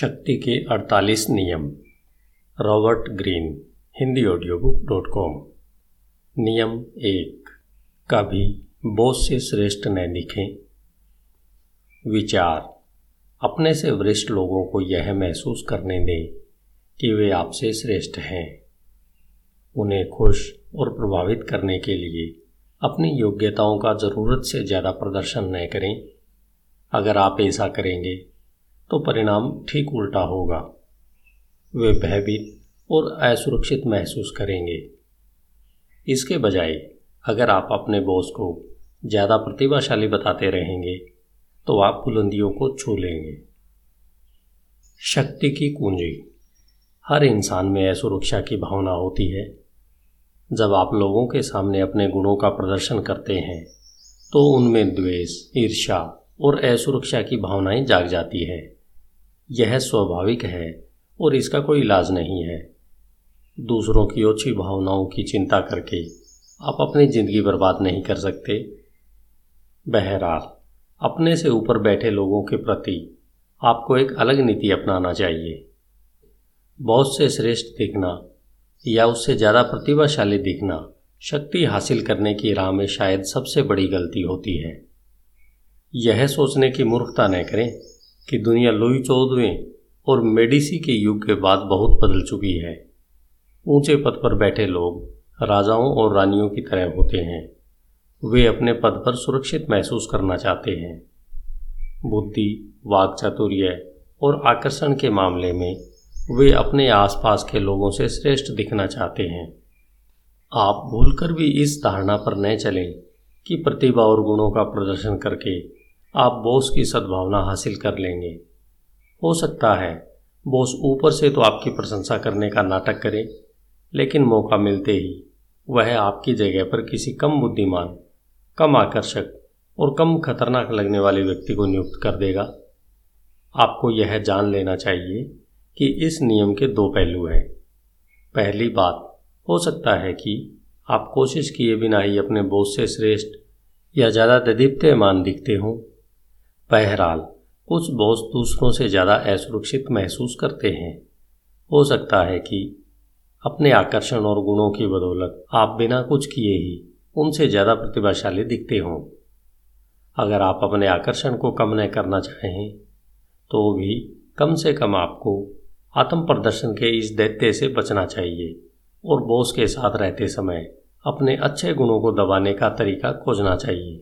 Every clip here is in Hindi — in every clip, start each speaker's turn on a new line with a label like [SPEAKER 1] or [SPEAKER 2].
[SPEAKER 1] शक्ति के 48 नियम। Robert Greene, Hindi audio book dot com नियम एक, कभी बॉस से श्रेष्ठ न दिखें। विचार, अपने से वरिष्ठ लोगों को यह महसूस करने दें कि वे आपसे श्रेष्ठ हैं। उन्हें खुश और प्रभावित करने के लिए अपनी योग्यताओं का ज़रूरत से ज़्यादा प्रदर्शन न करें। अगर आप ऐसा करेंगे तो परिणाम ठीक उल्टा होगा। वे भयभीत और असुरक्षित महसूस करेंगे। इसके बजाय, अगर आप अपने बॉस को ज़्यादा प्रतिभाशाली बताते रहेंगे तो आप बुलंदियों को छू लेंगे। शक्ति की कुंजी। हर इंसान में असुरक्षा की भावना होती है। जब आप लोगों के सामने अपने गुणों का प्रदर्शन करते हैं तो उनमें द्वेष, ईर्ष्या और असुरक्षा की भावनाएँ जाग जाती है। यह स्वाभाविक है और इसका कोई इलाज नहीं है। दूसरों की ओछी भावनाओं की चिंता करके आप अपनी ज़िंदगी बर्बाद नहीं कर सकते। बहरहाल, अपने से ऊपर बैठे लोगों के प्रति आपको एक अलग नीति अपनाना चाहिए। बहुत से श्रेष्ठ दिखना या उससे ज़्यादा प्रतिभाशाली दिखना शक्ति हासिल करने की राह में शायद सबसे बड़ी गलती होती है। यह सोचने की मूर्खता न करें। कि दुनिया लुई चौदहवें और मेडिसी के युग के बाद बहुत बदल चुकी है। ऊँचे पद पर बैठे लोग, राजाओं और रानियों की तरह होते हैं। वे अपने पद पर सुरक्षित महसूस करना चाहते हैं। बुद्धि, वाक चातुर्य और आकर्षण के मामले में वे अपने आसपास के लोगों से श्रेष्ठ दिखना चाहते हैं। आप भूलकर भी इस धारणा पर न चलें कि प्रतिभा और गुणों का प्रदर्शन करके आप बॉस की सद्भावना हासिल कर लेंगे। हो सकता है, बॉस ऊपर से तो आपकी प्रशंसा करने का नाटक करे, लेकिन मौका मिलते ही वह आपकी जगह पर किसी कम बुद्धिमान, कम आकर्षक और कम खतरनाक लगने वाले व्यक्ति को नियुक्त कर देगा। आपको यह जान लेना चाहिए कि इस नियम के दो पहलू हैं। पहली बात, हो सकता है कि आप कोशिश किए बिना ही अपने बॉस से श्रेष्ठ या ज़्यादा ददीप्यमान दिखते हों। बहरहाल कुछ बॉस दूसरों से ज़्यादा असुरक्षित महसूस करते हैं। हो सकता है कि अपने आकर्षण और गुणों की बदौलत आप बिना कुछ किए ही उनसे ज़्यादा प्रतिभाशाली दिखते हों। अगर आप अपने आकर्षण को कम न करना चाहें तो भी कम से कम आपको आत्म प्रदर्शन के इस दैत्य से बचना चाहिए और बॉस के साथ रहते समय अपने अच्छे गुणों को दबाने का तरीका खोजना चाहिए।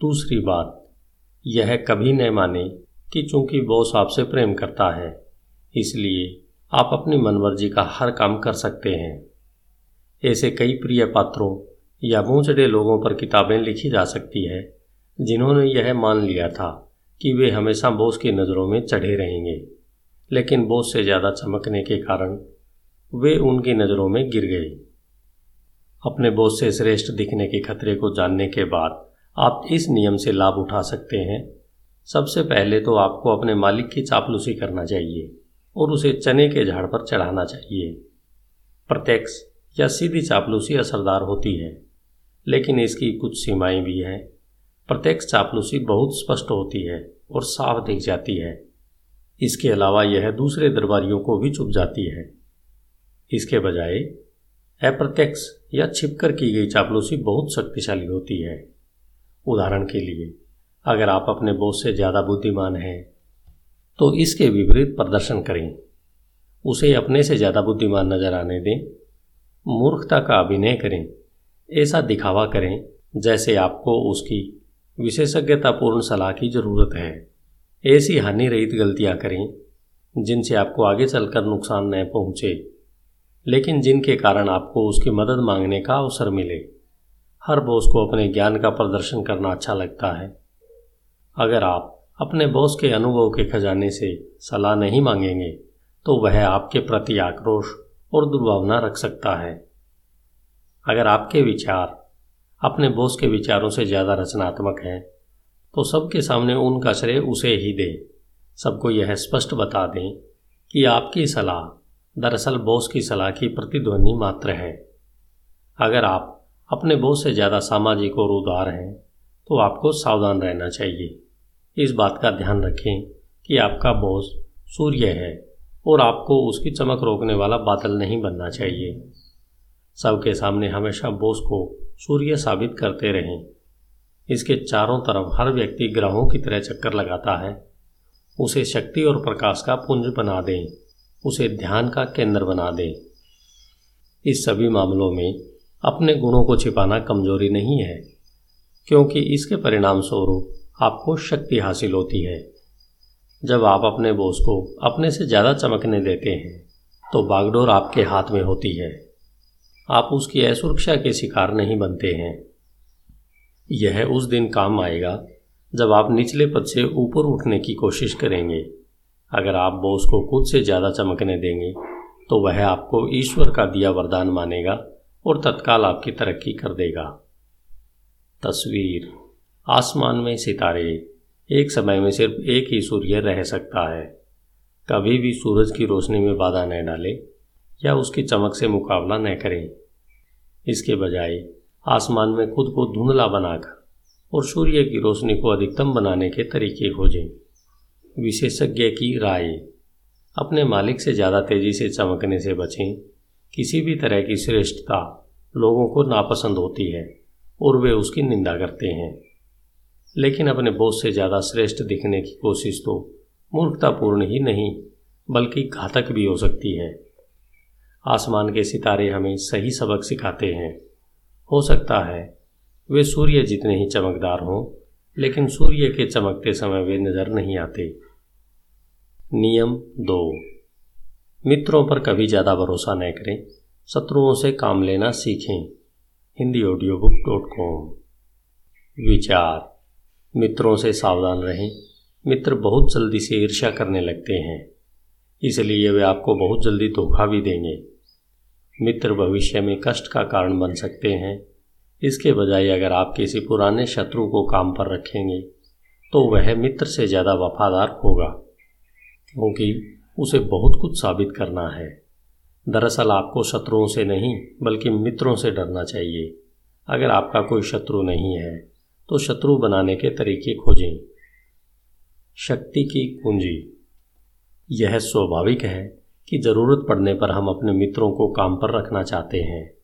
[SPEAKER 1] दूसरी बात यह कभी न माने कि चूँकि बॉस आपसे प्रेम करता है, इसलिए आप अपनी मनमर्जी का हर काम कर सकते हैं। ऐसे कई प्रिय पात्रों या मुँहचड़े लोगों पर किताबें लिखी जा सकती है, जिन्होंने यह मान लिया था कि वे हमेशा बॉस की नज़रों में चढ़े रहेंगे। लेकिन बॉस से ज़्यादा चमकने के कारण वे उनकी नज़रों में गिर गए। अपने बॉस से श्रेष्ठ दिखने के खतरे को जानने के बाद आप इस नियम से लाभ उठा सकते हैं। सबसे पहले तो आपको अपने मालिक की चापलूसी करना चाहिए और उसे चने के झाड़ पर चढ़ाना चाहिए। प्रत्यक्ष या सीधी चापलूसी असरदार होती है, लेकिन इसकी कुछ सीमाएँ भी हैं। प्रत्यक्ष चापलूसी बहुत स्पष्ट होती है और साफ़ दिख जाती है। इसके अलावा यह दूसरे दरबारियों को भी चुप जाती है। इसके बजाय अप्रत्यक्ष या छिपकर की गई चापलूसी बहुत शक्तिशाली होती है। उदाहरण के लिए, अगर आप अपने बॉस से ज़्यादा बुद्धिमान हैं तो इसके विपरीत प्रदर्शन करें। उसे अपने से ज़्यादा बुद्धिमान नज़र आने दें। मूर्खता का अभिनय करें। ऐसा दिखावा करें, जैसे आपको उसकी विशेषज्ञतापूर्ण सलाह की ज़रूरत है। ऐसी हानि रहित गलतियाँ करें, जिनसे आपको आगे चलकर नुकसान न पहुँचे, लेकिन जिनके कारण आपको उसकी मदद मांगने का अवसर मिले। हर बॉस को अपने ज्ञान का प्रदर्शन करना अच्छा लगता है। अगर आप अपने बॉस के अनुभव के खजाने से सलाह नहीं मांगेंगे तो वह आपके प्रति आक्रोश और दुर्भावना रख सकता है। अगर आपके विचार अपने बॉस के विचारों से ज़्यादा रचनात्मक हैं तो सबके सामने उनका श्रेय उसे ही दें। सबको यह स्पष्ट बता दें कि आपकी सलाह दरअसल बॉस की सलाह की प्रतिध्वनि मात्र है। अगर आप अपने बॉस से ज़्यादा सामाजिक और उदार हैं तो आपको सावधान रहना चाहिए। इस बात का ध्यान रखें कि आपका बॉस सूर्य है और आपको उसकी चमक रोकने वाला बादल नहीं बनना चाहिए। सबके सामने हमेशा बोस को सूर्य साबित करते रहें। इसके चारों तरफ़ हर व्यक्ति ग्रहों की तरह चक्कर लगाता है। उसे शक्ति और प्रकाश का पुंज बना दें। उसे ध्यान का केंद्र बना दें। इस सभी मामलों में अपने गुणों को छिपाना कमज़ोरी नहीं है, क्योंकि इसके परिणाम स्वरूप आपको शक्ति हासिल होती है। जब आप अपने बोस को अपने से ज़्यादा चमकने देते हैं तो बागडोर आपके हाथ में होती है। आप उसकी असुरक्षा के शिकार नहीं बनते हैं। यह उस दिन काम आएगा, जब आप निचले पद से ऊपर उठने की कोशिश करेंगे। अगर आप बोस को खुद से ज़्यादा चमकने देंगे तो वह आपको ईश्वर का दिया वरदान मानेगा। और तत्काल आपकी तरक्की कर देगा। तस्वीर। आसमान में सितारे। एक समय में सिर्फ़ एक ही सूर्य रह सकता है। कभी भी सूरज की रोशनी में बाधा न डाले या उसकी चमक से मुकाबला न करें। इसके बजाय आसमान में खुद को धुंधला बनाकर और सूर्य की रोशनी को अधिकतम बनाने के तरीके खोजें। विशेषज्ञ की राय। अपने मालिक से ज़्यादा तेज़ी से चमकने से बचें। किसी भी तरह की श्रेष्ठता लोगों को नापसंद होती है और वे उसकी निंदा करते हैं। लेकिन अपने बोझ से ज़्यादा श्रेष्ठ दिखने की कोशिश तो मूर्खतापूर्ण ही नहीं, बल्कि घातक भी हो सकती है। आसमान के सितारे हमें सही सबक सिखाते हैं। हो सकता है वे सूर्य जितने ही चमकदार हों, लेकिन सूर्य के चमकते समय वे नज़र नहीं आते। नियम दो। मित्रों पर कभी ज़्यादा भरोसा न करें, शत्रुओं से काम लेना सीखें। Hindi audio book dot com विचार। मित्रों से सावधान रहें। मित्र बहुत जल्दी से ईर्ष्या करने लगते हैं। इसलिए वे आपको बहुत जल्दी धोखा भी देंगे। मित्र भविष्य में कष्ट का कारण बन सकते हैं। इसके बजाय अगर आप किसी पुराने शत्रु को काम पर रखेंगे तो वह मित्र से ज़्यादा वफादार होगा। क्योंकि उसे बहुत कुछ साबित करना है। दरअसल आपको शत्रुओं से नहीं, बल्कि मित्रों से डरना चाहिए। अगर आपका कोई शत्रु नहीं है तो शत्रु बनाने के तरीके खोजें। शक्ति की कुंजी। यह स्वाभाविक है कि ज़रूरत पड़ने पर हम अपने मित्रों को काम पर रखना चाहते हैं।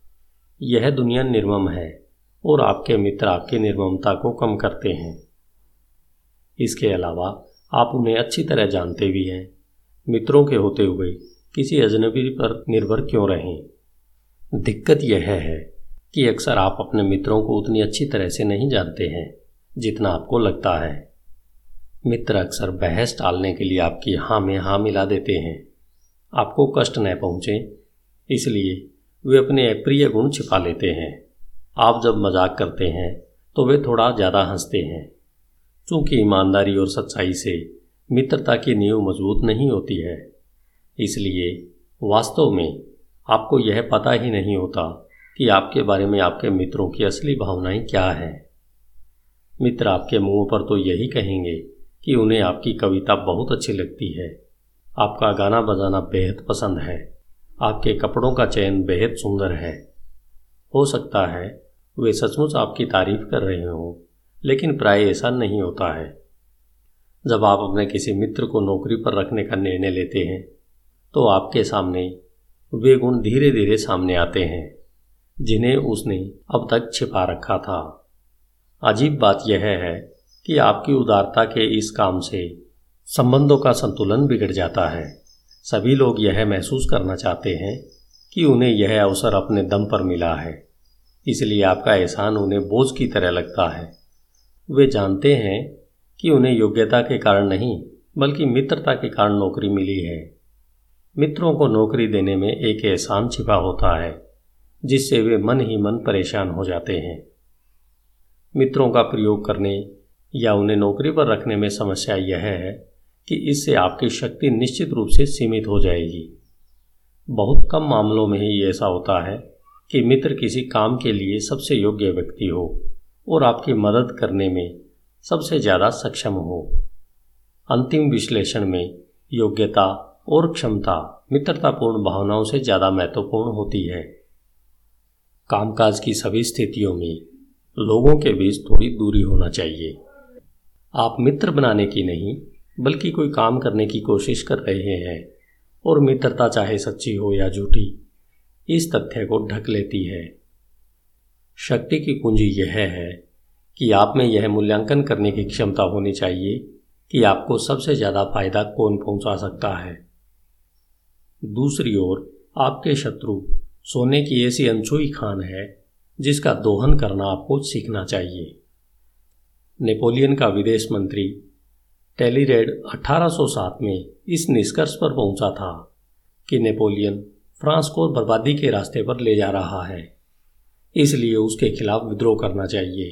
[SPEAKER 1] यह दुनिया निर्मम है, और आपके मित्र आपकी निर्ममता को कम करते हैं। इसके अलावा आप उन्हें अच्छी तरह जानते भी हैं। मित्रों के होते हुए किसी अजनबी पर निर्भर क्यों रहें? दिक्कत यह है कि अक्सर आप अपने मित्रों को उतनी अच्छी तरह से नहीं जानते हैं, जितना आपको लगता है। मित्र अक्सर बहस टालने के लिए आपकी हाँ में हाँ मिला देते हैं। आपको कष्ट न पहुँचे, इसलिए वे अपने अप्रिय गुण छिपा लेते हैं। आप जब मज़ाक करते हैं तो वे थोड़ा ज़्यादा हँसते हैं। चूँकि ईमानदारी और सच्चाई से मित्रता की नींव मज़बूत नहीं होती है। इसलिए वास्तव में आपको यह पता ही नहीं होता कि आपके बारे में आपके मित्रों की असली भावनाएँ क्या हैं। मित्र आपके मुँह पर तो यही कहेंगे कि उन्हें आपकी कविता बहुत अच्छी लगती है। आपका गाना बजाना बेहद पसंद है। आपके कपड़ों का चयन बेहद सुंदर है। हो सकता है वे सचमुच आपकी तारीफ़ कर रहे हों, लेकिन प्राय ऐसा नहीं होता है। जब आप अपने किसी मित्र को नौकरी पर रखने का निर्णय लेते हैं तो आपके सामने वे गुण धीरे धीरे सामने आते हैं, जिन्हें उसने अब तक छिपा रखा था। अजीब बात यह है कि आपकी उदारता के इस काम से संबंधों का संतुलन बिगड़ जाता है। सभी लोग यह महसूस करना चाहते हैं कि उन्हें यह अवसर अपने दम पर मिला है। इसलिए आपका एहसान उन्हें बोझ की तरह लगता है। वे जानते हैं कि उन्हें योग्यता के कारण नहीं, बल्कि मित्रता के कारण नौकरी मिली है। मित्रों को नौकरी देने में एक एहसान छिपा होता है, जिससे वे मन ही मन परेशान हो जाते हैं। मित्रों का प्रयोग करने या उन्हें नौकरी पर रखने में समस्या यह है कि इससे आपकी शक्ति निश्चित रूप से सीमित हो जाएगी। बहुत कम मामलों में ही ऐसा होता है कि मित्र किसी काम के लिए सबसे योग्य व्यक्ति हो और आपकी मदद करने में सबसे ज़्यादा सक्षम हो। अंतिम विश्लेषण में योग्यता और क्षमता मित्रतापूर्ण भावनाओं से ज़्यादा महत्वपूर्ण होती है। कामकाज की सभी स्थितियों में लोगों के बीच थोड़ी दूरी होना चाहिए। आप मित्र बनाने की नहीं, बल्कि कोई काम करने की कोशिश कर रहे हैं और मित्रता चाहे सच्ची हो या झूठी, इस तथ्य को ढक लेती है। शक्ति की कुंजी यह है कि आप में यह मूल्यांकन करने की क्षमता होनी चाहिए कि आपको सबसे ज़्यादा फ़ायदा कौन पहुँचा सकता है। दूसरी ओर, आपके शत्रु सोने की ऐसी अनछुई खान है जिसका दोहन करना आपको सीखना चाहिए। नेपोलियन का विदेश मंत्री टेलीरेड 1807 में इस निष्कर्ष पर पहुँचा था कि नेपोलियन फ्रांस को बर्बादी के रास्ते पर ले जा रहा है, इसलिए उसके खिलाफ विद्रोह करना चाहिए।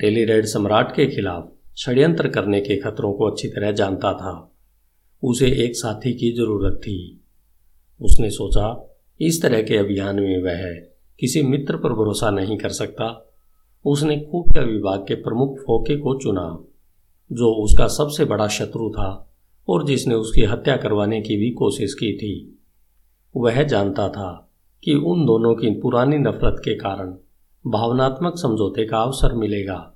[SPEAKER 1] टेलीरेड सम्राट के खिलाफ षड्यंत्र करने के खतरों को अच्छी तरह जानता था। उसे एक साथी की ज़रूरत थी। उसने सोचा, इस तरह के अभियान में वह किसी मित्र पर भरोसा नहीं कर सकता। उसने खुफिया विभाग के प्रमुख फोके को चुना, जो उसका सबसे बड़ा शत्रु था और जिसने उसकी हत्या करवाने की भी कोशिश की थी। वह जानता था कि उन दोनों की पुरानी नफरत के कारण भावनात्मक समझौते का अवसर मिलेगा।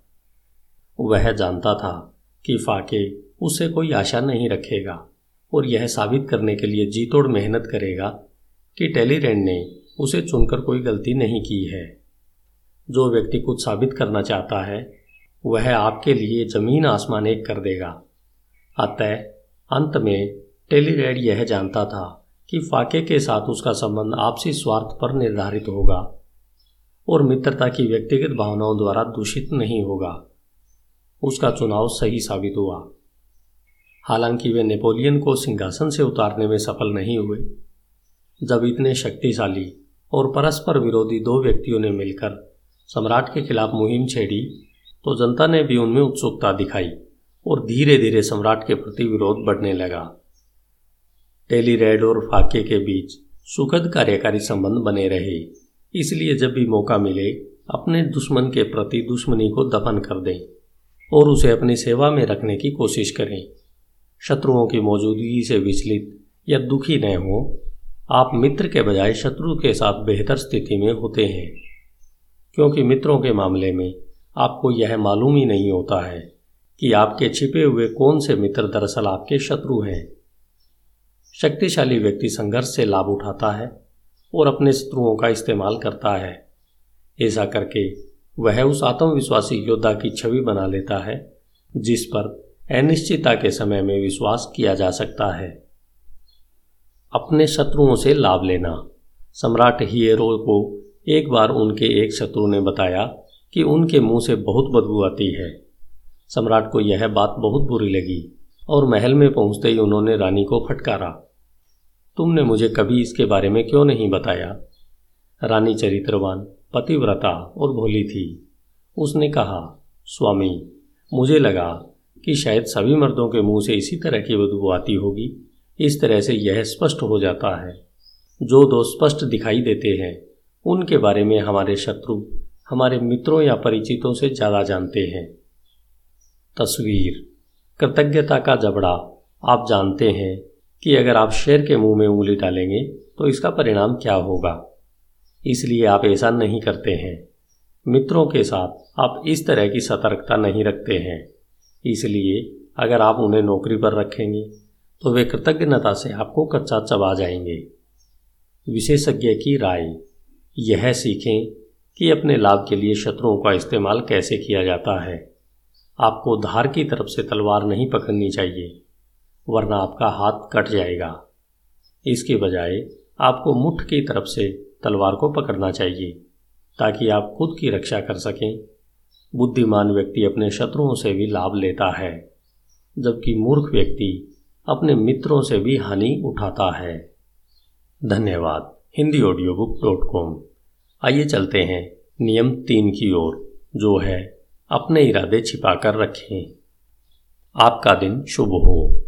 [SPEAKER 1] वह जानता था कि फाके उसे कोई आशा नहीं रखेगा और यह साबित करने के लिए जी तोड़ मेहनत करेगा कि टेलीरेंड ने उसे चुनकर कोई गलती नहीं की है। जो व्यक्ति कुछ साबित करना चाहता है, वह आपके लिए ज़मीन आसमान एक कर देगा। अतः अंत में टेलीरेड यह जानता था कि फाके के साथ उसका संबंध आपसी स्वार्थ पर निर्धारित होगा। और मित्रता की व्यक्तिगत भावनाओं द्वारा दूषित नहीं होगा। उसका चुनाव सही साबित हुआ। हालाँकि वे नेपोलियन को सिंहासन से उतारने में सफल नहीं हुए। जब इतने शक्तिशाली और परस्पर विरोधी दो व्यक्तियों ने मिलकर सम्राट के खिलाफ मुहिम छेड़ी तो जनता ने भी उनमें उत्सुकता दिखाई और धीरे धीरे सम्राट के प्रति विरोध बढ़ने लगा। टेली रेड और फाके के बीच सुखद कार्यकारी संबंध बने रहे। इसलिए जब भी मौका मिले, अपने दुश्मन के प्रति दुश्मनी को दफन कर दें और उसे अपनी सेवा में रखने की कोशिश करें। शत्रुओं की मौजूदगी से विचलित या दुखी न हो, आप मित्र के बजाय शत्रु के साथ बेहतर स्थिति में होते हैं। क्योंकि मित्रों के मामले में आपको यह मालूम ही नहीं होता है कि आपके छिपे हुए कौन से मित्र दरअसल आपके शत्रु हैं। शक्तिशाली व्यक्ति संघर्ष से लाभ उठाता है। और अपने शत्रुओं का इस्तेमाल करता है। ऐसा करके वह उस आत्मविश्वासी योद्धा की छवि बना लेता है, जिस पर अनिश्चितता के समय में विश्वास किया जा सकता है। अपने शत्रुओं से लाभ लेना। सम्राट हीरो को एक बार उनके एक शत्रु ने बताया कि उनके मुँह से बहुत बदबू आती है। सम्राट को यह बात बहुत बुरी लगी और महल में पहुँचते ही उन्होंने रानी को फटकारा। तुमने मुझे कभी इसके बारे में क्यों नहीं बताया? रानी चरित्रवान पतिव्रता और भोली थी। उसने कहा, स्वामी, मुझे लगा कि शायद सभी मर्दों के मुँह से इसी तरह की बदबू आती होगी। इस तरह से यह स्पष्ट हो जाता है। जो दो स्पष्ट दिखाई देते हैं, उनके बारे में हमारे शत्रु हमारे मित्रों या परिचितों से ज़्यादा जानते हैं। तस्वीर, कृतज्ञता का जबड़ा, आप जानते हैं कि अगर आप शेर के मुँह में उंगली डालेंगे तो इसका परिणाम क्या होगा? इसलिए आप ऐसा नहीं करते हैं। मित्रों के साथ आप इस तरह की सतर्कता नहीं रखते हैं। इसलिए अगर आप उन्हें नौकरी पर रखेंगे तो वे कृतज्ञता से आपको कच्चा चबा जाएँगे। विशेषज्ञ की राय, यह सीखें कि अपने लाभ के लिए शत्रुओं का इस्तेमाल कैसे किया जाता है। आपको धार की तरफ़ से तलवार नहीं पकड़नी चाहिए। वरना आपका हाथ कट जाएगा। इसके बजाय आपको मुठ की तरफ़ से तलवार को पकड़ना चाहिए, ताकि आप खुद की रक्षा कर सकें। बुद्धिमान व्यक्ति अपने शत्रुओं से भी लाभ लेता है, जबकि मूर्ख व्यक्ति अपने मित्रों से भी हानि उठाता है। धन्यवाद। Hindi audio book dot com आइए चलते हैं नियम तीन की ओर, जो है अपने इरादे छिपा कर रखें। आपका दिन शुभ हो।